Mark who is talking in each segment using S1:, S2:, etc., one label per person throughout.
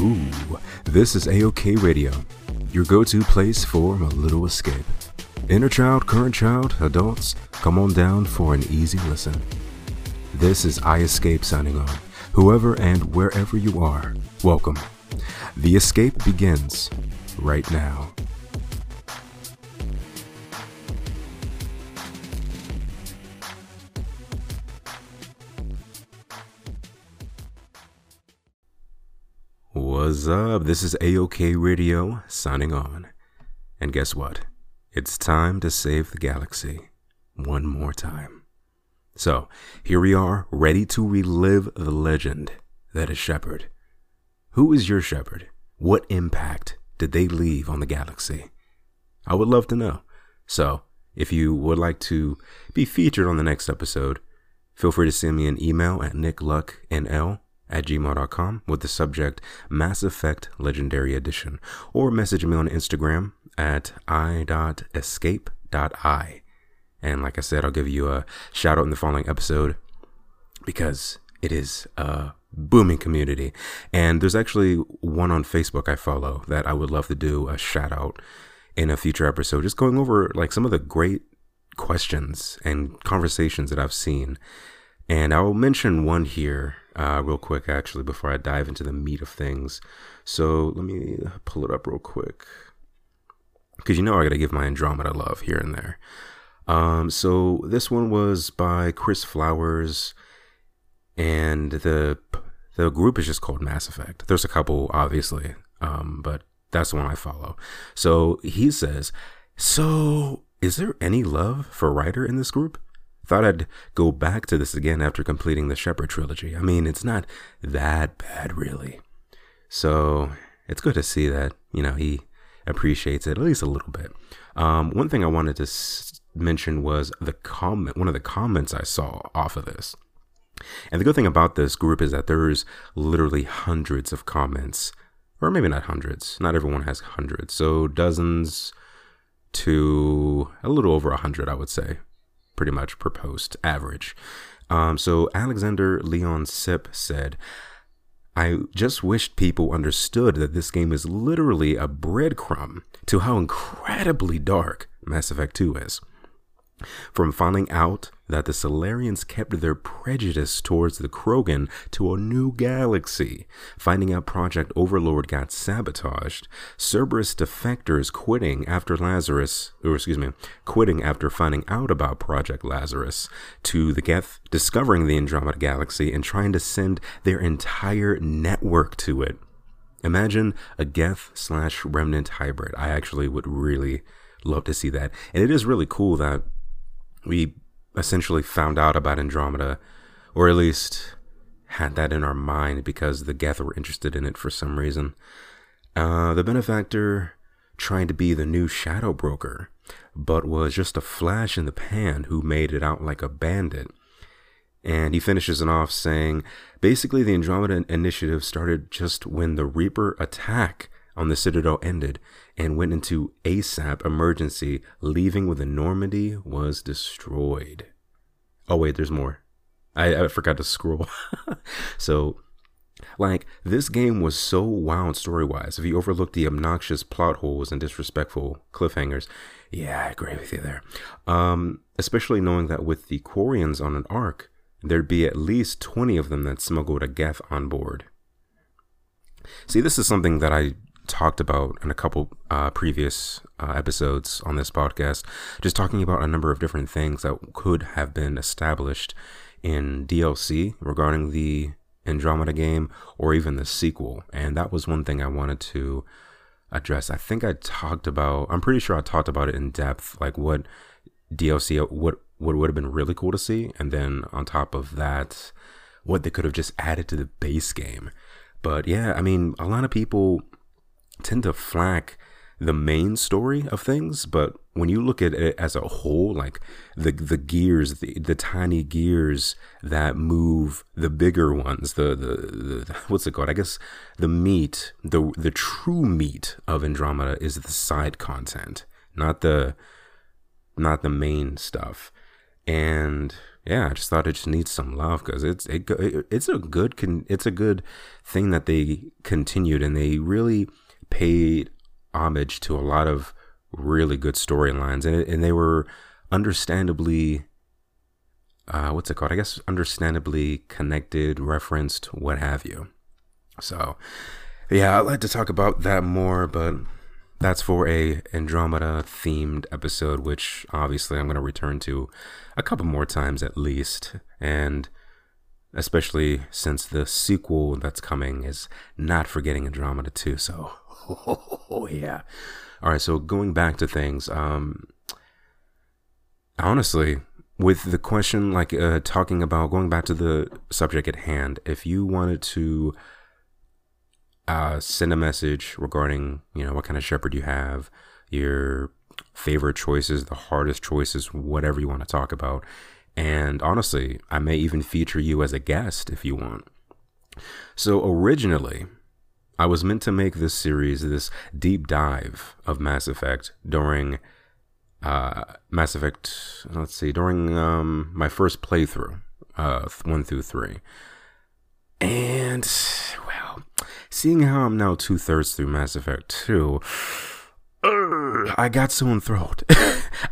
S1: Ooh, this is A-Okay Radio, your go to place for a little escape. Inner child, current child, adults, come on down for an easy listen. This is I Escape signing on. Whoever and wherever you are, welcome. The escape begins right now. What's up? This is A-Okay Radio signing on. And guess what? It's time to save the galaxy one more time. So, here we are, ready to relive the legend that is Shepard. Who is your Shepard? What impact did they leave on the galaxy? I would love to know. So, if you would like to be featured on the next episode, feel free to send me an email at nicklucknl at gmail.com with the subject Mass Effect Legendary Edition, or message me on Instagram at i.escape.i. And like I said, I'll give you a shout out in the following episode because it is a booming community. And there's actually one on Facebook I follow that I would love to do a shout out in a future episode, just going over like some of the great questions and conversations that I've seen. And I'll mention one here uh, real quick, actually, before I dive into the meat of things. So let me pull it up real quick. Because you know I got to give my Andromeda love here and there. Um, so this one was by Chris Flowers, and the the group is just called Mass Effect. There's a couple, obviously, um, but that's the one I follow. So he says, "So is there any love for Ryder in this group?" Thought I'd go back to this again after completing the Shepard trilogy. I mean, it's not that bad, really. So it's good to see that, you know, he appreciates it at least a little bit. Um, one thing I wanted to s- mention was the comment, one of the comments I saw off of this. And the good thing about this group is that there's literally hundreds of comments, or maybe not hundreds. Not everyone has hundreds. So dozens to a little over a hundred, I would say pretty much per post average. Um, so Alexander Leon Sip said, I just wished people understood that this game is literally a breadcrumb to how incredibly dark Mass Effect 2 is. From finding out that the Salarians kept their prejudice towards the Krogan to a new galaxy, finding out Project Overlord got sabotaged, Cerberus defectors quitting after Lazarus, or excuse me, quitting after finding out about Project Lazarus, to the Geth discovering the Andromeda Galaxy and trying to send their entire network to it. Imagine a Geth slash Remnant hybrid. I actually would really love to see that. And it is really cool that we essentially found out about Andromeda, or at least had that in our mind because the Geth were interested in it for some reason. Uh, the benefactor trying to be the new shadow broker, but was just a flash in the pan who made it out like a bandit. And he finishes it off saying, basically, the Andromeda initiative started just when the Reaper attack on the Citadel ended and went into ASAP emergency, leaving when the Normandy was destroyed. Oh, wait, there's more. I, I forgot to scroll. so, like, this game was so wound story wise. If you overlook the obnoxious plot holes and disrespectful cliffhangers, yeah, I agree with you there. Um, especially knowing that with the Quarians on an ark, there'd be at least 20 of them that smuggled a Geth on board. See, this is something that I talked about in a couple uh, previous uh, episodes on this podcast, just talking about a number of different things that could have been established in DLC regarding the Andromeda game or even the sequel. And that was one thing I wanted to address. I think I talked about, I'm pretty sure I talked about it in depth, like what DLC, what, what would have been really cool to see. And then on top of that, what they could have just added to the base game. But yeah, I mean, a lot of people tend to flack the main story of things, but when you look at it as a whole, like the the gears, the, the tiny gears that move the bigger ones, the, the the what's it called? I guess the meat, the the true meat of Andromeda is the side content, not the not the main stuff. And yeah, I just thought it just needs some love because it's it, it's a good it's a good thing that they continued and they really paid homage to a lot of really good storylines and and they were understandably uh, what's it called? I guess understandably connected, referenced, what have you. So, yeah, I'd like to talk about that more, but that's for a Andromeda themed episode, which obviously I'm going to return to a couple more times at least, and especially since the sequel that's coming is not forgetting Andromeda 2. So, oh, yeah. All right, so going back to things, um, honestly, with the question like uh, talking about going back to the subject at hand, if you wanted to uh, send a message regarding you know what kind of Shepard you have, your favorite choices, the hardest choices, whatever you want to talk about, and honestly, I may even feature you as a guest if you want. So originally, I was meant to make this series, this deep dive of Mass Effect during uh, Mass Effect, let's see, during um, my first playthrough, uh, 1 through 3. And, well, seeing how I'm now two thirds through Mass Effect 2, I got so enthralled.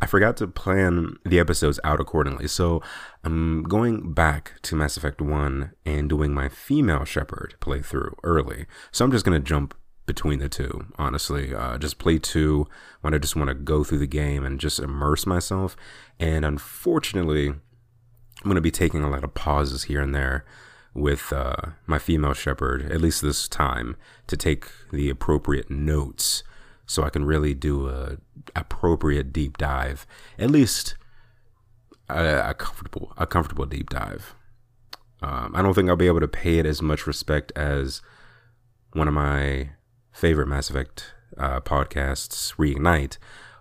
S1: I forgot to plan the episodes out accordingly. So I'm going back to Mass Effect 1 and doing my female Shepard playthrough early. So I'm just going to jump between the two, honestly. Uh, just play two when I just want to go through the game and just immerse myself. And unfortunately, I'm going to be taking a lot of pauses here and there with uh, my female Shepard, at least this time, to take the appropriate notes so I can really do a appropriate deep dive, at least a, a comfortable a comfortable deep dive. Um, I don't think I'll be able to pay it as much respect as one of my favorite Mass Effect uh, podcasts, Reignite.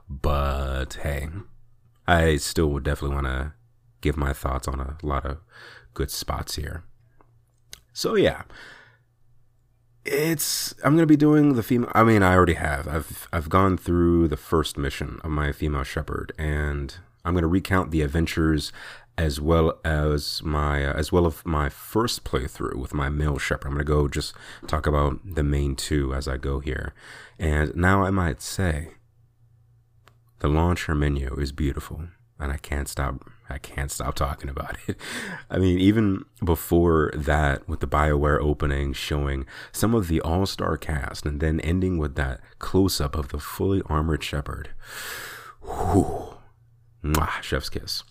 S1: But hey, I still would definitely want to give my thoughts on a lot of good spots here. So yeah, it's I'm gonna be doing the female. I mean, I already have. I've I've gone through the first mission of my female Shepard, and I'm gonna recount the adventures as well as my uh, as well of my first playthrough with my male Shepard. I'm gonna go just talk about the main two as I go here. And now I might say, the launcher menu is beautiful, and I can't stop. I can't stop talking about it. I mean, even before that, with the Bioware opening showing some of the all star cast, and then ending with that close up of the fully armored Shepard. Whew. Mwah, chef's kiss.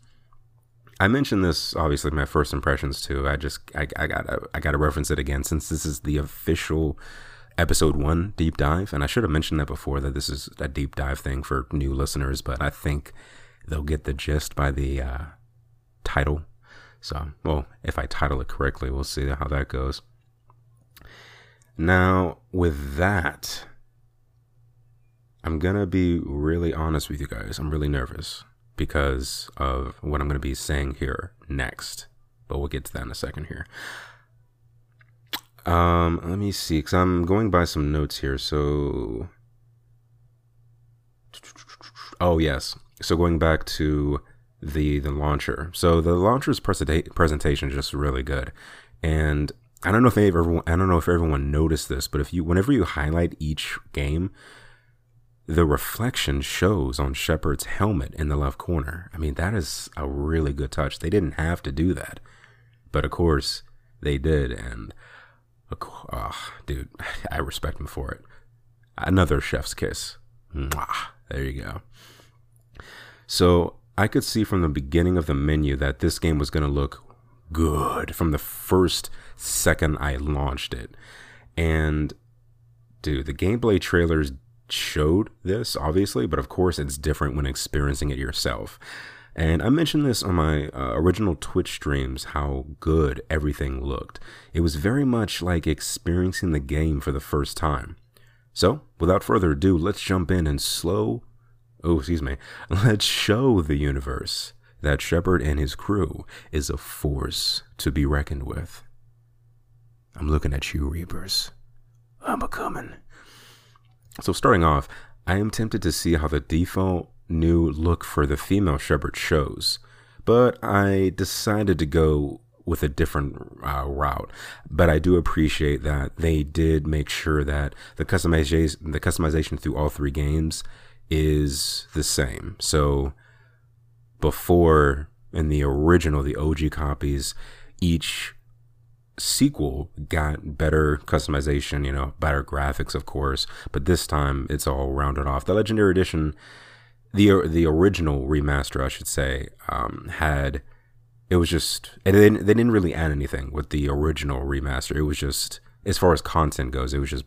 S1: I mentioned this obviously my first impressions too. I just I, I gotta I gotta reference it again since this is the official episode one deep dive, and I should have mentioned that before that this is a deep dive thing for new listeners, but I think they'll get the gist by the uh, title. So, well, if I title it correctly, we'll see how that goes. Now, with that, I'm gonna be really honest with you guys. I'm really nervous because of what I'm going to be saying here next. But we'll get to that in a second here. Um, let me see, because I'm going by some notes here. So, oh yes. So going back to the the launcher. So the launcher's presenta- presentation is just really good, and I don't know if everyone I don't know if everyone noticed this, but if you whenever you highlight each game, the reflection shows on Shepard's helmet in the left corner. I mean, that is a really good touch. They didn't have to do that, but of course they did. And oh, dude, I respect him for it. Another chef's kiss. Mwah. There you go. So I could see from the beginning of the menu that this game was going to look good from the first second I launched it. And dude, the gameplay trailers showed this, obviously, but of course it's different when experiencing it yourself. And I mentioned this on my uh, original Twitch streams how good everything looked. It was very much like experiencing the game for the first time. So, without further ado, let's jump in and slow. Oh, excuse me. Let's show the universe that Shepard and his crew is a force to be reckoned with. I'm looking at you, Reapers. I'm a coming. So starting off, I am tempted to see how the default new look for the female Shepard shows, but I decided to go with a different uh, route. But I do appreciate that they did make sure that the customization the customization through all three games is the same. So before in the original, the OG copies, each sequel got better customization, you know, better graphics, of course, but this time it's all rounded off. The Legendary Edition, the the original remaster, I should say, um, had it was just and they didn't, they didn't really add anything with the original remaster. It was just as far as content goes, it was just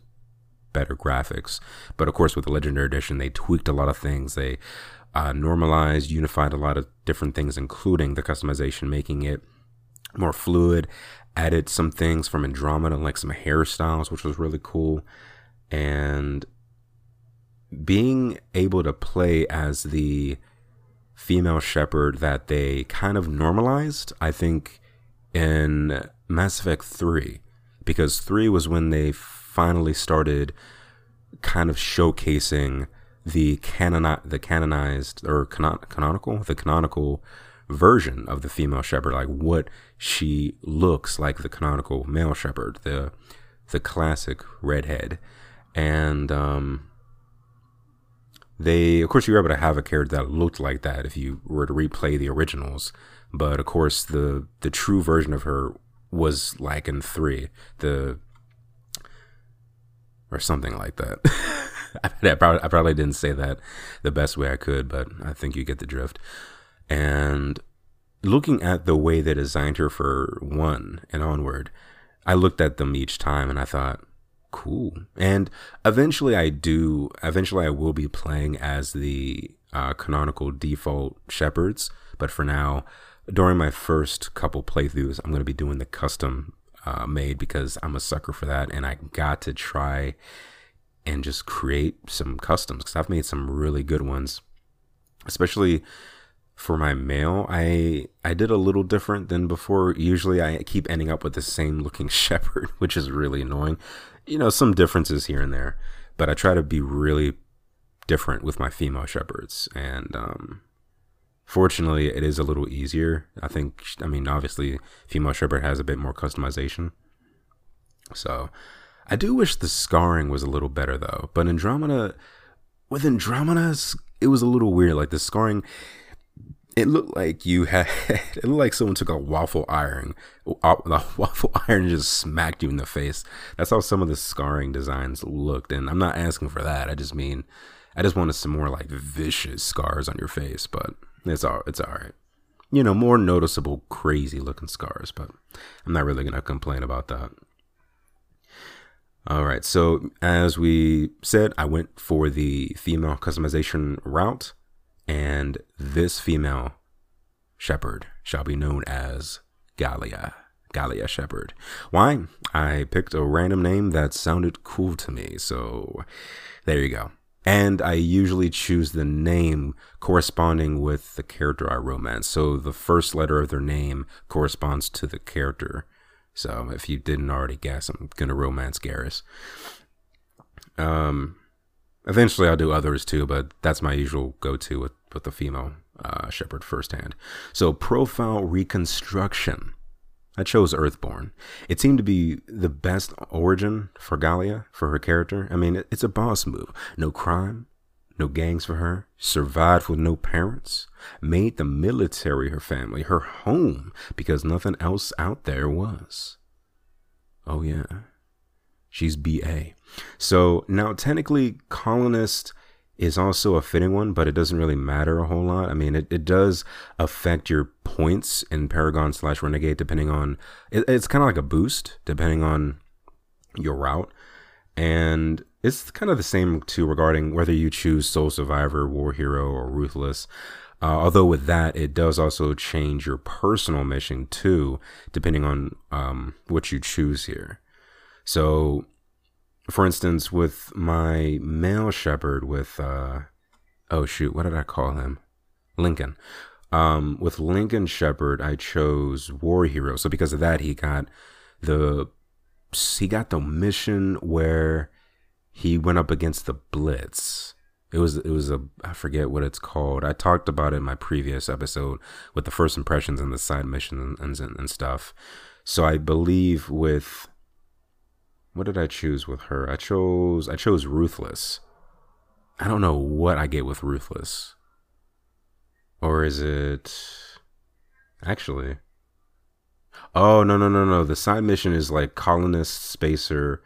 S1: better graphics. But of course, with the Legendary Edition, they tweaked a lot of things. They uh, normalized, unified a lot of different things, including the customization, making it more fluid. Added some things from Andromeda, like some hairstyles, which was really cool. And being able to play as the female Shepard that they kind of normalized, I think, in Mass Effect 3. Because 3 was when they finally started kind of showcasing the canon the canonized or canon, canonical the canonical version of the female Shepard like what she looks like the canonical male Shepard the the classic redhead. And um they of course you were able to have a character that looked like that if you were to replay the originals but of course the the true version of her was like in three the or something like that I, probably, I probably didn't say that the best way i could but i think you get the drift and looking at the way they designed her for one and onward i looked at them each time and i thought cool. And eventually, I do. Eventually, I will be playing as the uh, canonical default Shepards. But for now, during my first couple playthroughs, I'm going to be doing the custom uh, made because I'm a sucker for that, and I got to try and just create some customs because I've made some really good ones, especially for my male, I I did a little different than before. Usually, I keep ending up with the same looking Shepard, which is really annoying you know, some differences here and there, but I try to be really different with my female Shepards. And um, fortunately, it is a little easier. I think, I mean, obviously, female Shepard has a bit more customization. So I do wish the scarring was a little better though. But Andromeda, with Andromeda, it was a little weird. Like the scarring, it looked like you had it looked like someone took a waffle iron uh, the waffle iron just smacked you in the face that's how some of the scarring designs looked and i'm not asking for that i just mean i just wanted some more like vicious scars on your face but it's all it's all right you know more noticeable crazy looking scars but i'm not really gonna complain about that all right so as we said i went for the female customization route and this female Shepard shall be known as Galia. Galia Shepard. Why? I picked a random name that sounded cool to me, so there you go. And I usually choose the name corresponding with the character I romance. So the first letter of their name corresponds to the character. So if you didn't already guess, I'm gonna romance Garrus. Um, eventually I'll do others too, but that's my usual go-to with with the female uh, Shepard firsthand. So, profile reconstruction. I chose Earthborn. It seemed to be the best origin for Galia, for her character. I mean, it's a boss move. No crime, no gangs for her, survived with no parents, made the military her family, her home, because nothing else out there was. Oh, yeah. She's BA. So now, technically, colonist is also a fitting one, but it doesn't really matter a whole lot. I mean, it, it does affect your points in Paragon slash Renegade depending on it, it's kind of like a boost depending on your route. And it's kind of the same too regarding whether you choose Sole Survivor, War Hero, or Ruthless. Uh, although with that, it does also change your personal mission too, depending on um, what you choose here. So for instance, with my male Shepard, with uh, oh shoot, what did I call him? Lincoln. Um, with Lincoln Shepard, I chose War Hero. So because of that, he got the he got the mission where he went up against the Blitz, It was it was a I forget what it's called. I talked about it in my previous episode with the first impressions and the side missions and, and, and stuff. So I believe with what did I choose with her? I chose I chose ruthless. I don't know what I get with ruthless. Or is it actually Oh no no no no. The side mission is like colonist, spacer,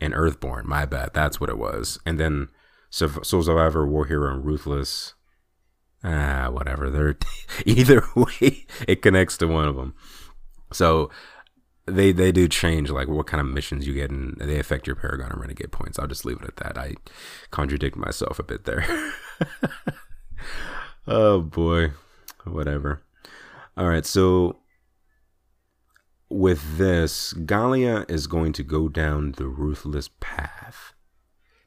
S1: and earthborn. My bad. That's what it was. And then Sole Survivor, War Hero, and Ruthless. Ah, whatever. They're either way, it connects to one of them. So they they do change like what kind of missions you get and they affect your Paragon and Renegade points. I'll just leave it at that. I contradict myself a bit there. oh boy. Whatever. All right, so with this, Galia is going to go down the ruthless path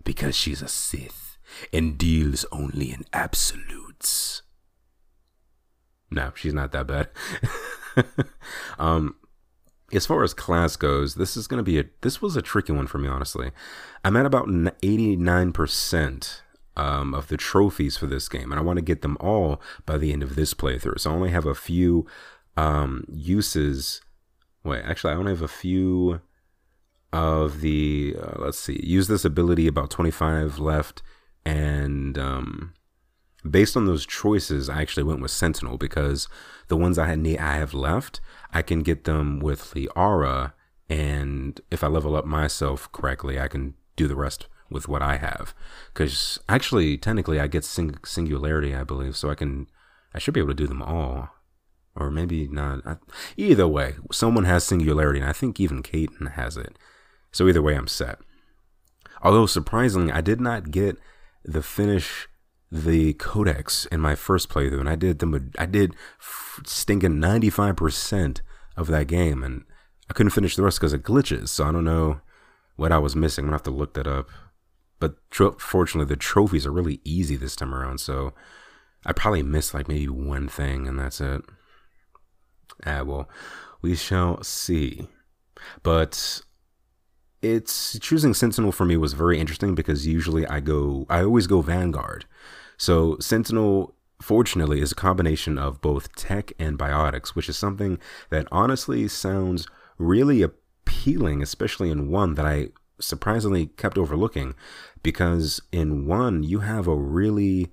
S1: because she's a Sith and deals only in absolutes. No, she's not that bad. um, as far as class goes, this is going to be a this was a tricky one for me honestly. I'm at about 89% um, of the trophies for this game and I want to get them all by the end of this playthrough. So I only have a few um, uses wait, actually I only have a few of the uh, let's see. Use this ability about 25 left and um based on those choices, I actually went with Sentinel because the ones I had I have left, I can get them with aura, and if I level up myself correctly, I can do the rest with what I have. Because actually, technically, I get sing- singularity, I believe, so I can I should be able to do them all, or maybe not. I, either way, someone has singularity, and I think even Kaidan has it. So either way, I'm set. Although surprisingly, I did not get the finish the codex in my first playthrough, and I did them. I did stinking ninety five percent of that game, and I couldn't finish the rest because of glitches. So I don't know what I was missing. I'm gonna have to look that up. But fortunately, the trophies are really easy this time around. So I probably missed like maybe one thing, and that's it. Ah, well, we shall see. But it's choosing Sentinel for me was very interesting because usually I go, I always go Vanguard. So Sentinel, fortunately, is a combination of both tech and biotics, which is something that honestly sounds really appealing, especially in one that I surprisingly kept overlooking, because in one you have a really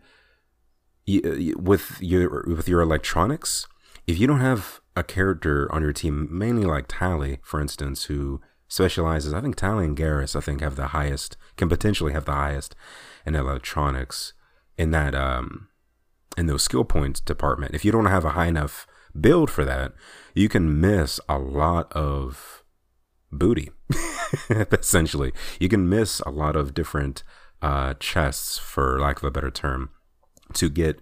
S1: uh, with your with your electronics. If you don't have a character on your team, mainly like Tali, for instance, who specializes, I think Tali and Garrus, I think, have the highest, can potentially have the highest in electronics in that um in those skill points department. If you don't have a high enough build for that, you can miss a lot of booty. essentially, you can miss a lot of different uh, chests, for lack of a better term, to get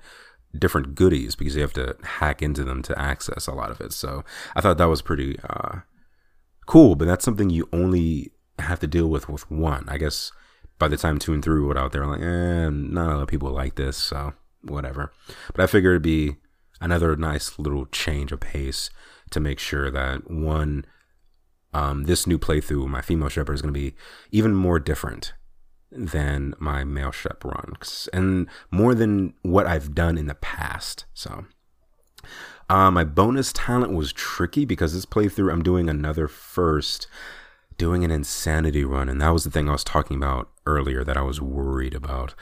S1: different goodies because you have to hack into them to access a lot of it. So I thought that was pretty uh, cool, but that's something you only have to deal with with one. I guess by the time two and three were out there, like, eh, not a lot of people like this, so whatever. But I figured it'd be another nice little change of pace to make sure that one, um, this new playthrough, my female Shepard is going to be even more different than my male Shep runs, and more than what I've done in the past. So. Uh, my bonus talent was tricky because this playthrough I'm doing another first doing an insanity run, and that was the thing I was talking about earlier that I was worried about.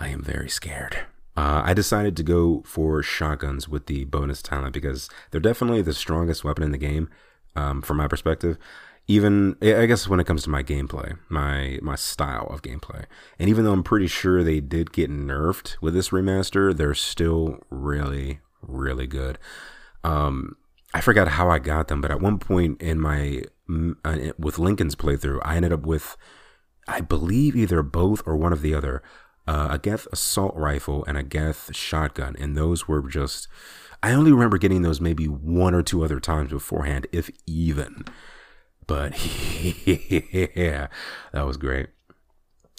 S1: I am very scared. Uh, I decided to go for shotguns with the bonus talent because they're definitely the strongest weapon in the game, um, from my perspective. Even I guess when it comes to my gameplay, my my style of gameplay, and even though I'm pretty sure they did get nerfed with this remaster, they're still really really good. Um, I forgot how I got them, but at one point in my uh, with Lincoln's playthrough, I ended up with, I believe either both or one of the other, uh, a Geth assault rifle and a Geth shotgun, and those were just. I only remember getting those maybe one or two other times beforehand, if even. But yeah, that was great.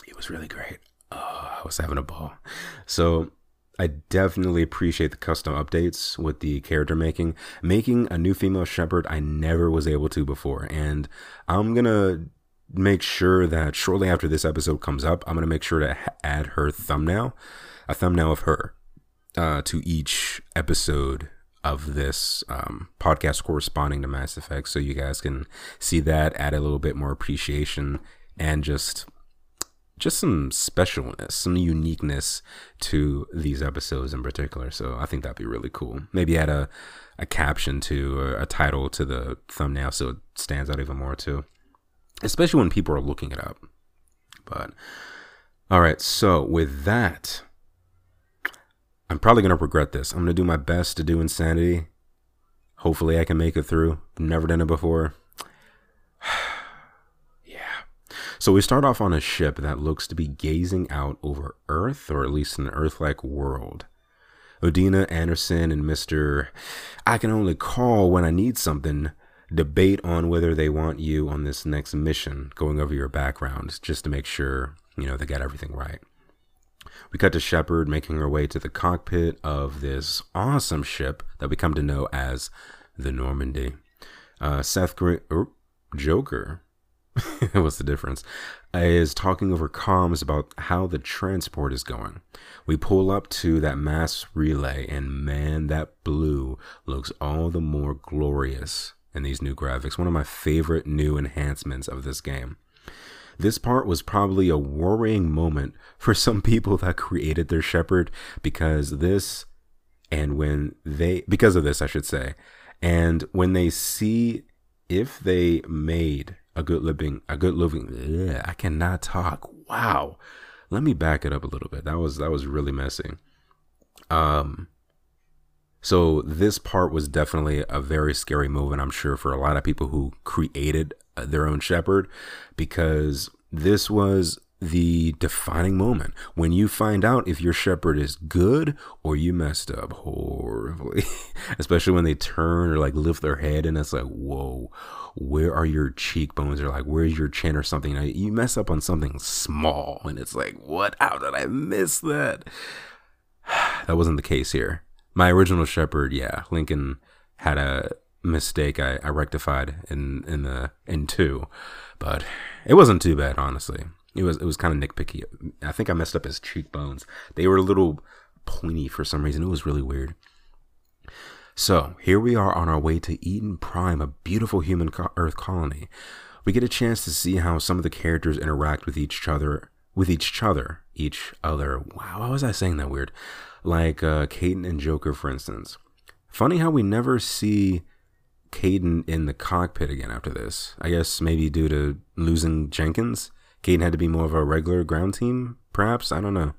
S1: It was really great. Oh, I was having a ball. So I definitely appreciate the custom updates with the character making. Making a new female Shepard, I never was able to before. And I'm going to make sure that shortly after this episode comes up, I'm gonna make sure to add her thumbnail, a thumbnail of her, uh, to each episode of this um, podcast corresponding to Mass Effect, so you guys can see that, add a little bit more appreciation, and just just some specialness, some uniqueness to these episodes in particular. So I think that'd be really cool. Maybe add a a caption to a, a title to the thumbnail so it stands out even more too, especially when people are looking it up. But all right, so with that, I'm probably gonna regret this. I'm gonna do my best to do insanity. Hopefully, I can make it through. Never done it before. yeah. So we start off on a ship that looks to be gazing out over Earth, or at least an Earth-like world. Udina, Anderson and Mr. I can only call when I need something debate on whether they want you on this next mission, going over your background just to make sure, you know, they got everything right. We cut to Shepard making her way to the cockpit of this awesome ship that we come to know as the Normandy. Uh, Seth Green, er, Joker, what's the difference? Is talking over comms about how the transport is going. We pull up to that mass relay, and man, that blue looks all the more glorious in these new graphics. One of my favorite new enhancements of this game. This part was probably a worrying moment for some people that created their Shepard because this, and when they, because of this, I should say, and when they see if they made a good living, a good living, ugh, I cannot talk. Wow. Let me back it up a little bit. That was, that was really messy. Um, so this part was definitely a very scary moment, I'm sure, for a lot of people who created their own Shepard because this was the defining moment when you find out if your Shepard is good or you messed up horribly especially when they turn or like lift their head and it's like whoa where are your cheekbones? Or like where's your chin? or something. You mess up on something small and it's like what? How did i miss that? That wasn't the case here. My original Shepard, yeah lincoln had a mistake I, I rectified in in the in two, but it wasn't too bad honestly. It was it was kind of nitpicky. I think I messed up his cheekbones. They were a little pointy for some reason. It was really weird. So here we are on our way to Eden Prime, a beautiful human co- Earth colony. We get a chance to see how some of the characters interact with each other, with each other, each other. Wow, why was I saying that weird? Like uh, Kaidan and Joker, for instance. Funny how we never see Kaidan in the cockpit again after this. I guess maybe due to losing Jenkins. Kaidan had to be more of a regular ground team, perhaps. I don't know.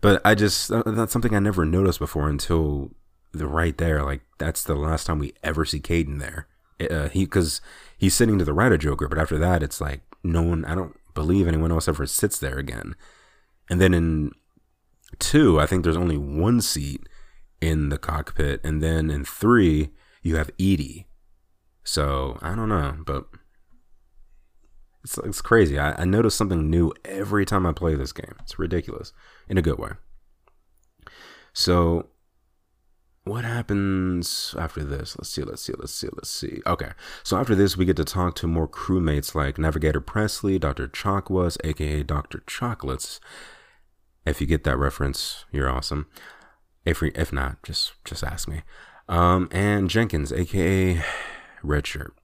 S1: But I just, that's something I never noticed before until the right there. Like, that's the last time we ever see Kaidan there. Uh, he, because he's sitting to the right of Joker, but after that, it's like no one, I don't believe anyone else ever sits there again. And then in two, I think there's only one seat in the cockpit. And then in three, you have EDI so I don't know, but it's it's crazy. I, I notice something new every time I play this game. It's ridiculous in a good way. So what happens after this? Let's see, let's see, let's see, let's see. Okay, so after this, we get to talk to more crewmates like Navigator Pressly, Dr. Chakwas, aka Dr. Chocolates. If you get that reference, you're awesome. If if not, just just ask me. Um, and Jenkins, aka red shirt.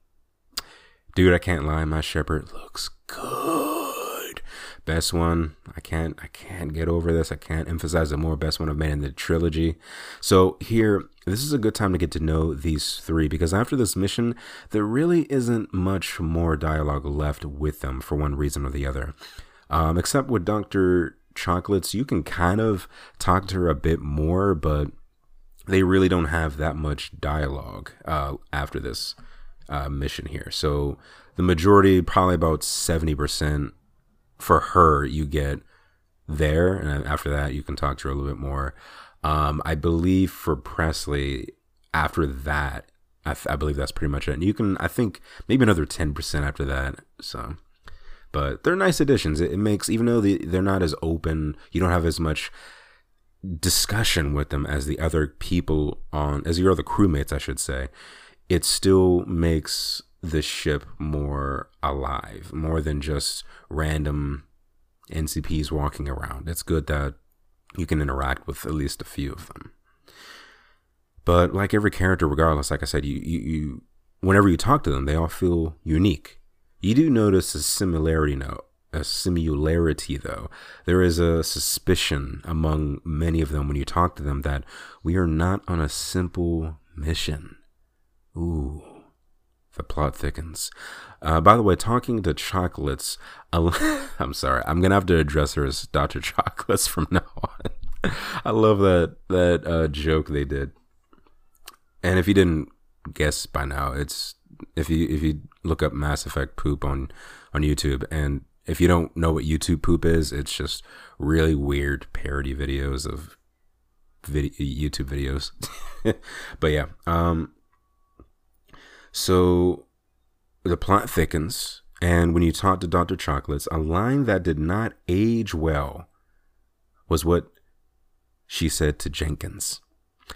S1: Dude, I can't lie, my Shepard looks good. Best one. I can't I can't get over this. I can't emphasize it more. Best one I've made in the trilogy. So here, this is a good time to get to know these three because after this mission, there really isn't much more dialogue left with them for one reason or the other. Um, except with Dr. Chocolates, you can kind of talk to her a bit more, but they really don't have that much dialogue uh, after this uh, mission here. So the majority, probably about 70% for her, you get there. And after that, you can talk to her a little bit more. Um, I believe for Pressly, after that, I, th- I, believe that's pretty much it. And you can, I think, maybe another 10% after that. So, but they're nice additions. It, it makes, even though they, they're not as open, you don't have as much discussion with them as the other people on, as your other crewmates, I should say it still makes the ship more alive, more than just random NCPs walking around. It's good that you can interact with at least a few of them. But like every character, regardless, like I said, you, you, you whenever you talk to them, they all feel unique. You do notice a similarity note, a similarity though. There is a suspicion among many of them when you talk to them that we are not on a simple mission. Ooh, the plot thickens. Uh, by the way, talking to chocolates, I'm sorry, I'm gonna have to address her as Dr. Chocolates from now on. I love that that uh, joke they did. And if you didn't guess by now, it's if you if you look up Mass Effect poop on on YouTube, and if you don't know what YouTube poop is, it's just really weird parody videos of video, YouTube videos. but yeah, um, so the plot thickens, and when you talk to Dr. Chocolates, a line that did not age well was what she said to Jenkins.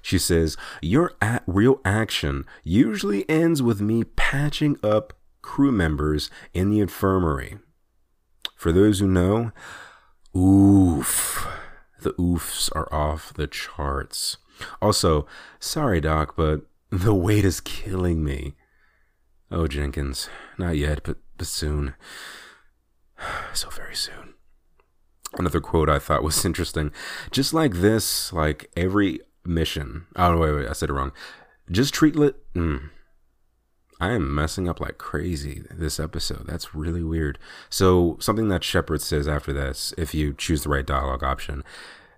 S1: She says, Your real action usually ends with me patching up crew members in the infirmary. For those who know, oof, the oofs are off the charts. Also, sorry, Doc, but the weight is killing me. Oh, Jenkins, not yet, but, but soon. So very soon. Another quote I thought was interesting. Just like this, like every mission. Oh, wait, wait, I said it wrong. Just treat it. Mm, I am messing up like crazy this episode. That's really weird. So, something that Shepard says after this, if you choose the right dialogue option,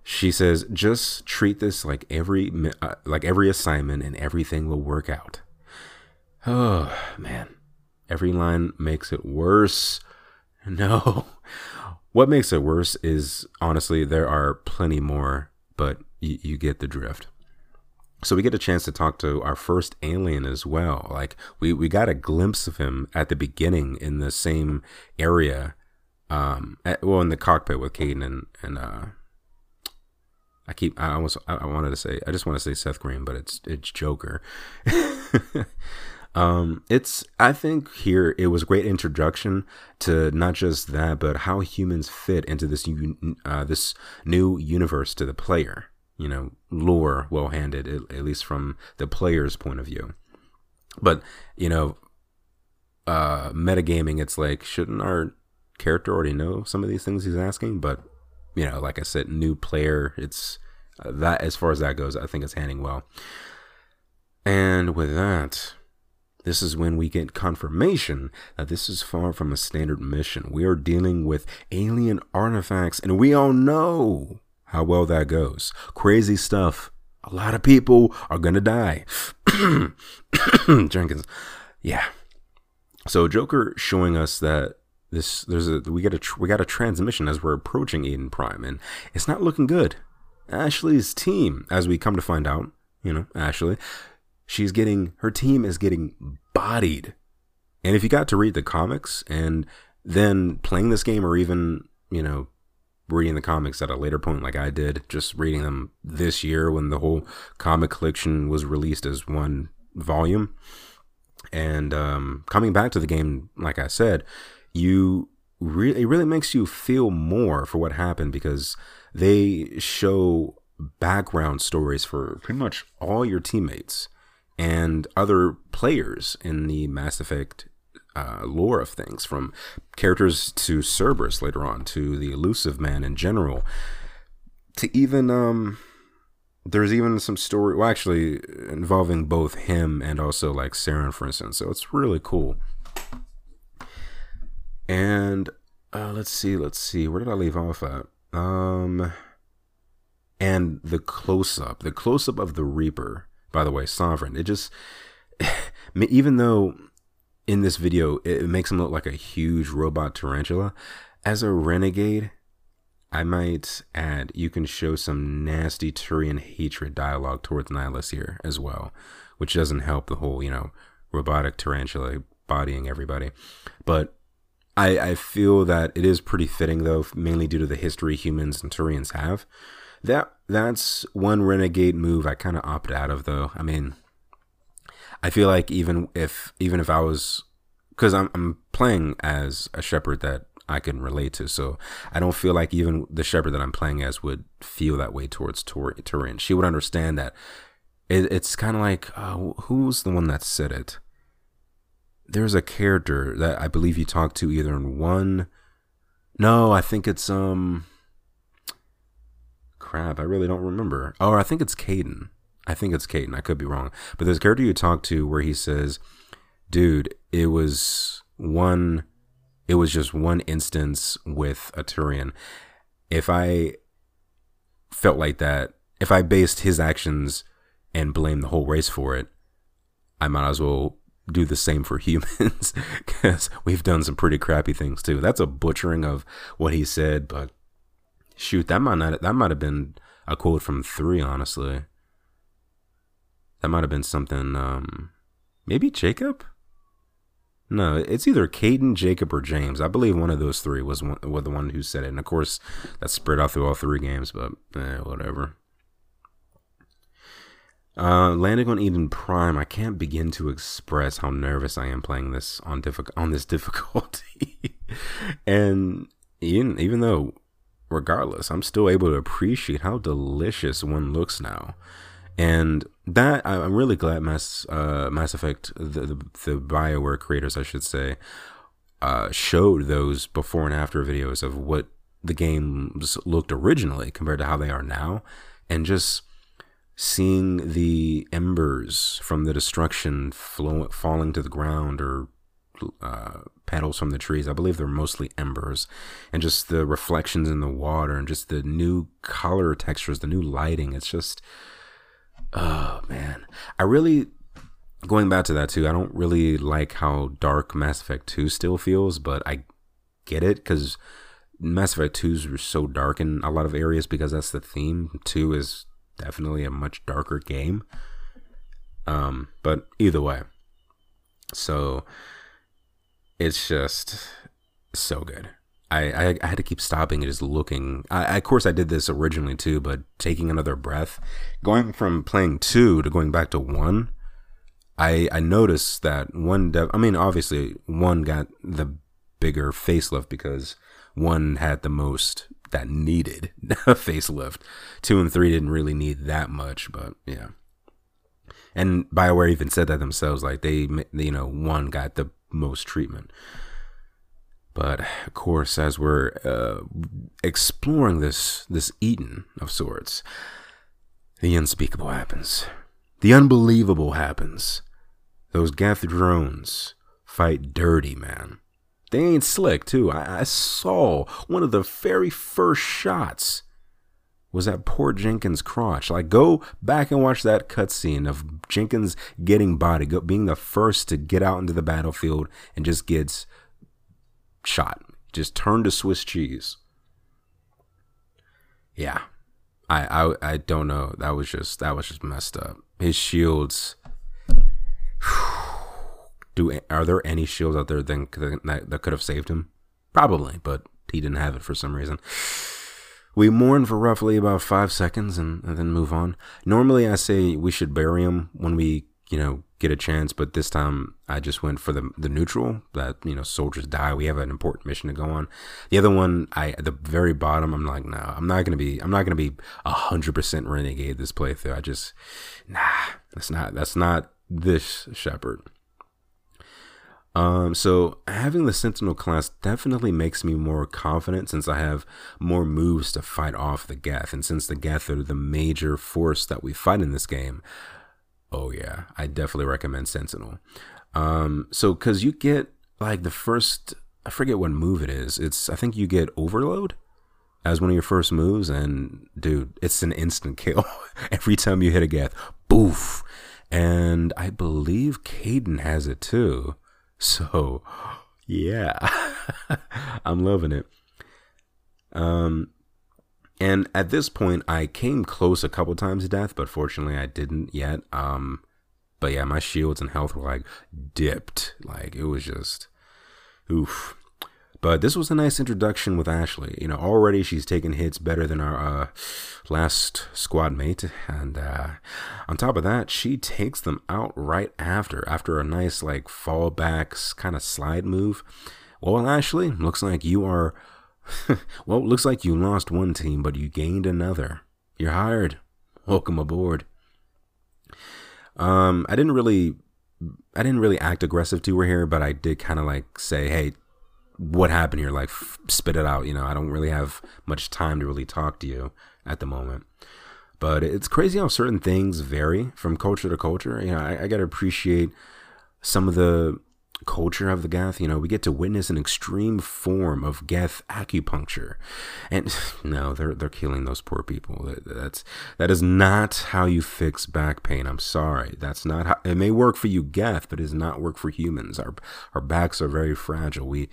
S1: she says, "Just treat this like every uh, like every assignment, and everything will work out." Oh, man. Every line makes it worse. No. What makes it worse is honestly, there are plenty more, but you, you get the drift. So we get a chance to talk to our first alien as well. Like we, we got a glimpse of him at the beginning in the same area. Um, at, well, in the cockpit with Kaidan and, and, uh, I keep, I almost, I wanted to say, I just want to say Seth Green, but it's, it's Joker. Um, it's I think here it was a great introduction to not just that, but how humans fit into this uh, this new universe to the player. You know, lore well handed, at, at least from the player's point of view. But you know, uh, metagaming, it's like shouldn't our character already know some of these things he's asking? But you know, like I said, new player, it's uh, that as far as that goes, I think it's handing well. And with that, this is when we get confirmation that this is far from a standard mission. We are dealing with alien artifacts, and we all know how well that goes. Crazy stuff. A lot of people are gonna die. Jenkins, yeah. So Joker showing us that this there's a we get a we got a transmission as we're approaching Eden Prime, and it's not looking good. Ashley's team, as we come to find out, you know, Ashley, she's getting her team is getting bodied. And if you got to read the comics and then playing this game or even, you know, reading the comics at a later point like I did, just reading them this year when the whole comic collection was released as one volume. And um, coming back to the game, like I said, you it really makes you feel more for what happened because they show background stories for pretty much all your teammates and other players in the Mass Effect uh, lore of things, from characters to Cerberus later on, to the Illusive Man in general, to even um, there's even some story, well, actually involving both him and also like Saren, for instance. So it's really cool. And uh, let's see, let's see, where did I leave off at? Um, and the close up, the close up of the Reaper by the way, Sovereign. It just, even though in this video it makes him look like a huge robot tarantula, as a renegade, I might add you can show some nasty Turian hatred dialogue towards Nihlus here as well, which doesn't help the whole, you know, robotic tarantula bodying everybody. But I, I feel that it is pretty fitting though, mainly due to the history humans and Turians have. That that's one renegade move I kind of opted out of though. I mean, I feel like even if even if I was because I'm I'm playing as a Shepard that I can relate to. So I don't feel like even the Shepard that I'm playing as would feel that way towards Turin. She would understand that it, it's kind of like uh, who's the one that said it? There's a character that I believe you talked to either in one. No, I think it's um. Crap, I really don't remember. Oh, I think it's Kaidan. I think it's Kaidan. I could be wrong, but there's a character you talk to where he says, "Dude, it was one." it was just one instance with a Turian. If I felt like that, if I based his actions and blamed the whole race for it, I might as well do the same for humans because we've done some pretty crappy things too. That's a butchering of what he said, but shoot, that might not that might have been a quote from three, honestly. That might have been something um maybe Jacob? No, it's either Kaidan, Jacob, or James. I believe one of those three was one, was the one who said it, and of course that's spread out through all three games. But eh, whatever. Uh, landing on Eden Prime, I can't begin to express how nervous I am playing this on diffi- on this difficulty, and even even though, regardless, I'm still able to appreciate how delicious one looks now. And that I'm really glad Mass uh, Mass Effect the, the, the Bioware creators I should say uh, showed those before and after videos of what the games looked originally compared to how they are now, and just seeing the embers from the destruction flowing falling to the ground or uh, petals from the trees. I believe they're mostly embers, and just the reflections in the water and just the new color textures, the new lighting. It's just oh man, I really going back to that too. I don't really like how dark Mass Effect Two still feels, but I get it because Mass Effect 2 is so dark in a lot of areas because that's the theme. 2 is definitely a much darker game. Um, but either way, so it's just so good. I, I, I had to keep stopping and just looking. I, of course, I did this originally too, but taking another breath, going from playing two to going back to one, I I noticed that one. Dev, I mean, obviously, one got the bigger facelift because one had the most that needed a facelift. Two and three didn't really need that much, but yeah. And Bioware even said that themselves, like they, you know, one got the most treatment. But of course, as we're uh, exploring this this Eden of sorts, the unspeakable happens. The unbelievable happens. Those Geth drones fight dirty, man. They ain't slick, too. I, I saw one of the very first shots was at poor Jenkins' crotch. Like, go back and watch that cutscene of Jenkins getting body, go, being the first to get out into the battlefield and just gets shot. Just turned to Swiss cheese. Yeah. I, I I don't know. That was just that was just messed up. His shields. Do are there any shields out there that, that, that could have saved him? Probably, but he didn't have it for some reason. We mourn for roughly about five seconds and, and then move on. Normally, I say we should bury him when we you know, get a chance. But this time I just went for the the neutral that, you know, soldiers die. We have an important mission to go on. The other one, I at the very bottom, I'm like, no, I'm not gonna be I'm not gonna be hundred percent renegade this playthrough. I just nah, that's not that's not this Shepard. Um, so having the Sentinel class definitely makes me more confident since I have more moves to fight off the Geth, and since the Geth are the major force that we fight in this game, Oh yeah, I definitely recommend Sentinel. Um, so because you get like the first, I forget what move it is. It's I think you get Overload as one of your first moves, and dude, it's an instant kill every time you hit a Geth. Boof, and I believe Kaidan has it too. So yeah, I'm loving it. Um, and at this point, I came close a couple times to death, but fortunately, I didn't yet. Um, but yeah, my shields and health were like dipped. Like it was just, oof. But this was a nice introduction with Ashley. You know, already she's taken hits better than our uh, last squad mate. And uh, on top of that, she takes them out right after, after a nice, like, fallbacks kind of slide move. Well, Ashley, looks like you are. well, looks like you lost one team, but you gained another. You're hired. Welcome aboard. Um, I didn't really, I didn't really act aggressive to her here, but I did kind of like say, "Hey, what happened here? Like, f- spit it out." You know, I don't really have much time to really talk to you at the moment. But it's crazy how certain things vary from culture to culture. You know, I, I got to appreciate some of the culture of the Geth, you know, we get to witness an extreme form of Geth acupuncture. And no, they're they're killing those poor people. That's that is not how you fix back pain. I'm sorry. That's not how it may work for you Geth, but it does not work for humans. Our our backs are very fragile. We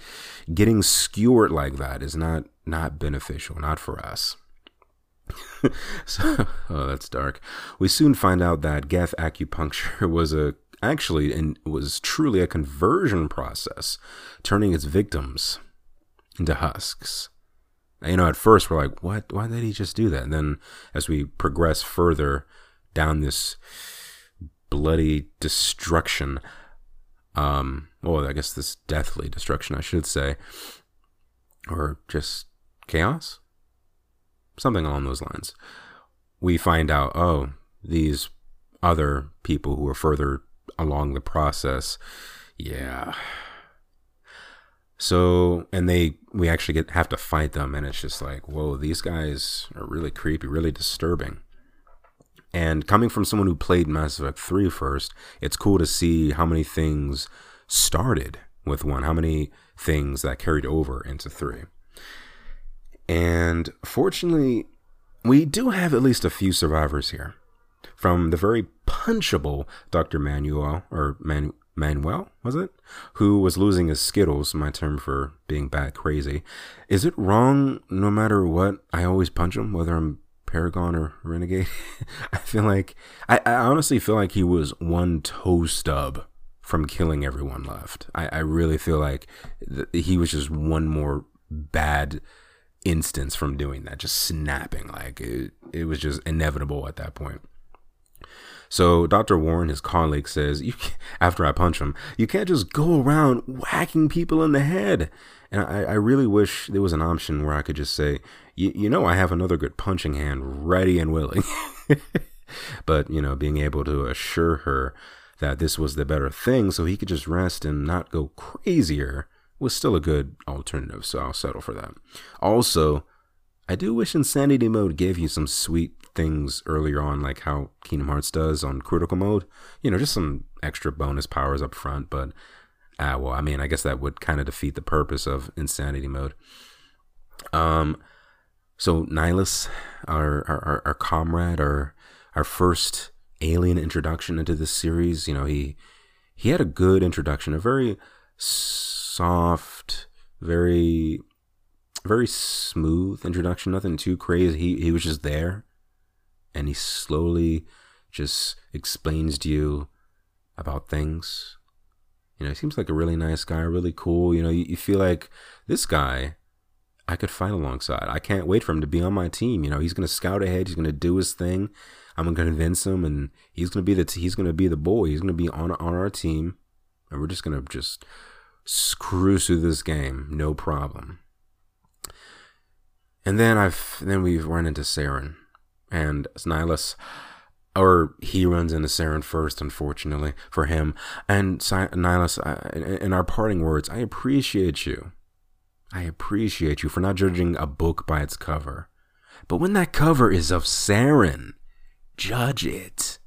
S1: getting skewered like that is not not beneficial, not for us. so, oh, that's dark. We soon find out that Geth acupuncture was a actually and was truly a conversion process, turning its victims into husks. You know, at first we're like, what? Why did he just do that? And then as we progress further down this bloody destruction, um, well, I guess this deathly destruction, I should say, or just chaos, something along those lines. We find out, oh, these other people who are further along the process. Yeah. So, and they, we actually get have to fight them, and it's just like, whoa, these guys are really creepy, really disturbing. And coming from someone who played Mass Effect 3 first, it's cool to see how many things started with one, how many things that carried over into 3. And fortunately, we do have at least a few survivors here from the very punchable Dr. Manuel, or Man, Manuel, was it? Who was losing his Skittles, my term for being bat crazy. Is it wrong, no matter what, I always punch him, whether I'm Paragon or Renegade? I feel like, I, I, honestly feel like he was one toe stub from killing everyone left. I, I really feel like th- he was just one more bad instance from doing that, just snapping. Like it, it was just inevitable at that point. So Dr. Warren, his colleague, says, after I punch him, you can't just go around whacking people in the head. And I, I really wish there was an option where I could just say, you know, I have another good punching hand ready and willing. but, you know, being able to assure her that this was the better thing so he could just rest and not go crazier was still a good alternative. So I'll settle for that. Also, I do wish Insanity Mode gave you some sweet things earlier on, like how Kingdom Hearts does on critical mode. You know, just some extra bonus powers up front. But, ah, well, I mean, I guess that would kind of defeat the purpose of Insanity Mode. Um, so Nihlus, our, our our comrade, our our first alien introduction into this series. You know, he he had a good introduction, a very soft, very very smooth introduction, nothing too crazy. He he was just there, and he slowly just explains to you about things. You know, he seems like a really nice guy, really cool. You know, you, you feel like this guy I could fight alongside. I can't wait for him to be on my team. You know, he's gonna scout ahead. He's gonna do his thing. I'm gonna convince him, and he's gonna be the t- he's gonna be the boy. He's gonna be on on our team, and we're just gonna just cruise through this game, no problem. And then I've then we've run into Saren and Nihlus, or he runs into Saren first, unfortunately for him. And Nihlus, in our parting words, I appreciate you. I appreciate you for not judging a book by its cover. But when that cover is of Saren, judge it.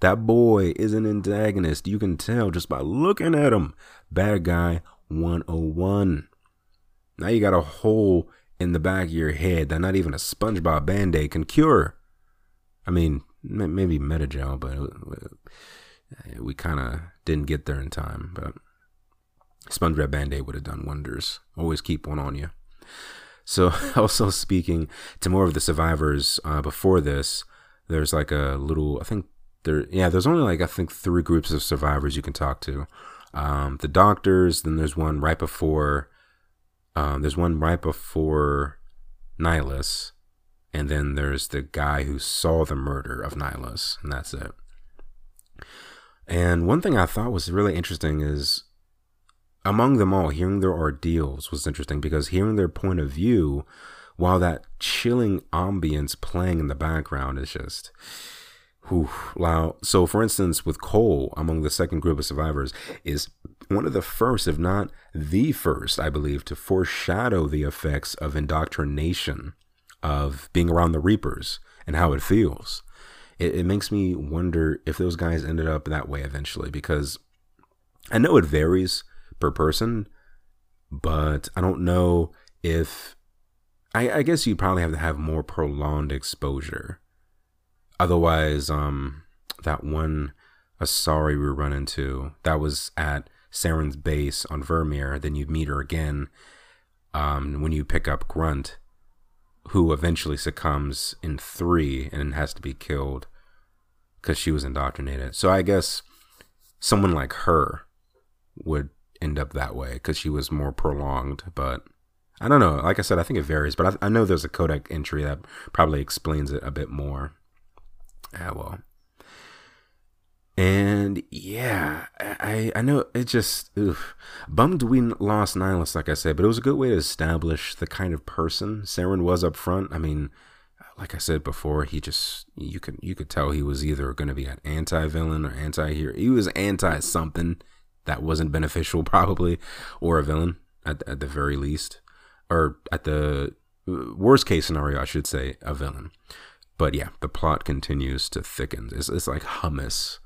S1: That boy is an antagonist. You can tell just by looking at him. Bad guy 101. Now you got a hole in the back of your head that not even a SpongeBob band aid can cure. I mean, maybe Medi-gel, but we kind of didn't get there in time. But SpongeBob band aid would have done wonders. Always keep one on you. So, also speaking to more of the survivors uh, before this, there's like a little, I think there, yeah, there's only like, I think three groups of survivors you can talk to. Um, the doctors, then there's one right before Um, there's one right before Nihlus, and then there's the guy who saw the murder of Nihlus, and that's it. And one thing I thought was really interesting is among them all, hearing their ordeals was interesting because hearing their point of view while that chilling ambience playing in the background is just whew, wow. So for instance, with Cole among the second group of survivors is one of the first, if not the first, I believe, to foreshadow the effects of indoctrination of being around the Reapers and how it feels. It, it makes me wonder if those guys ended up that way eventually because I know it varies per person, but I don't know if I, I guess you probably have to have more prolonged exposure. Otherwise, um, that one Asari we run into that was at Saren's base on Virmire. Then you meet her again um, when you pick up Grunt, who eventually succumbs in three and has to be killed because she was indoctrinated. So I guess someone like her would end up that way because she was more prolonged. But I don't know. Like I said, I think it varies. But I, I know there's a codex entry that probably explains it a bit more. Ah, well. And yeah, I I know it just oof. bummed we lost Nihlus, like I said, but it was a good way to establish the kind of person Saren was up front. I mean, like I said before, he just you could you could tell he was either going to be an anti villain or anti hero. He was anti something that wasn't beneficial, probably, or a villain at at the very least, or at the worst case scenario, I should say, a villain. But yeah, the plot continues to thicken. It's, it's like hummus.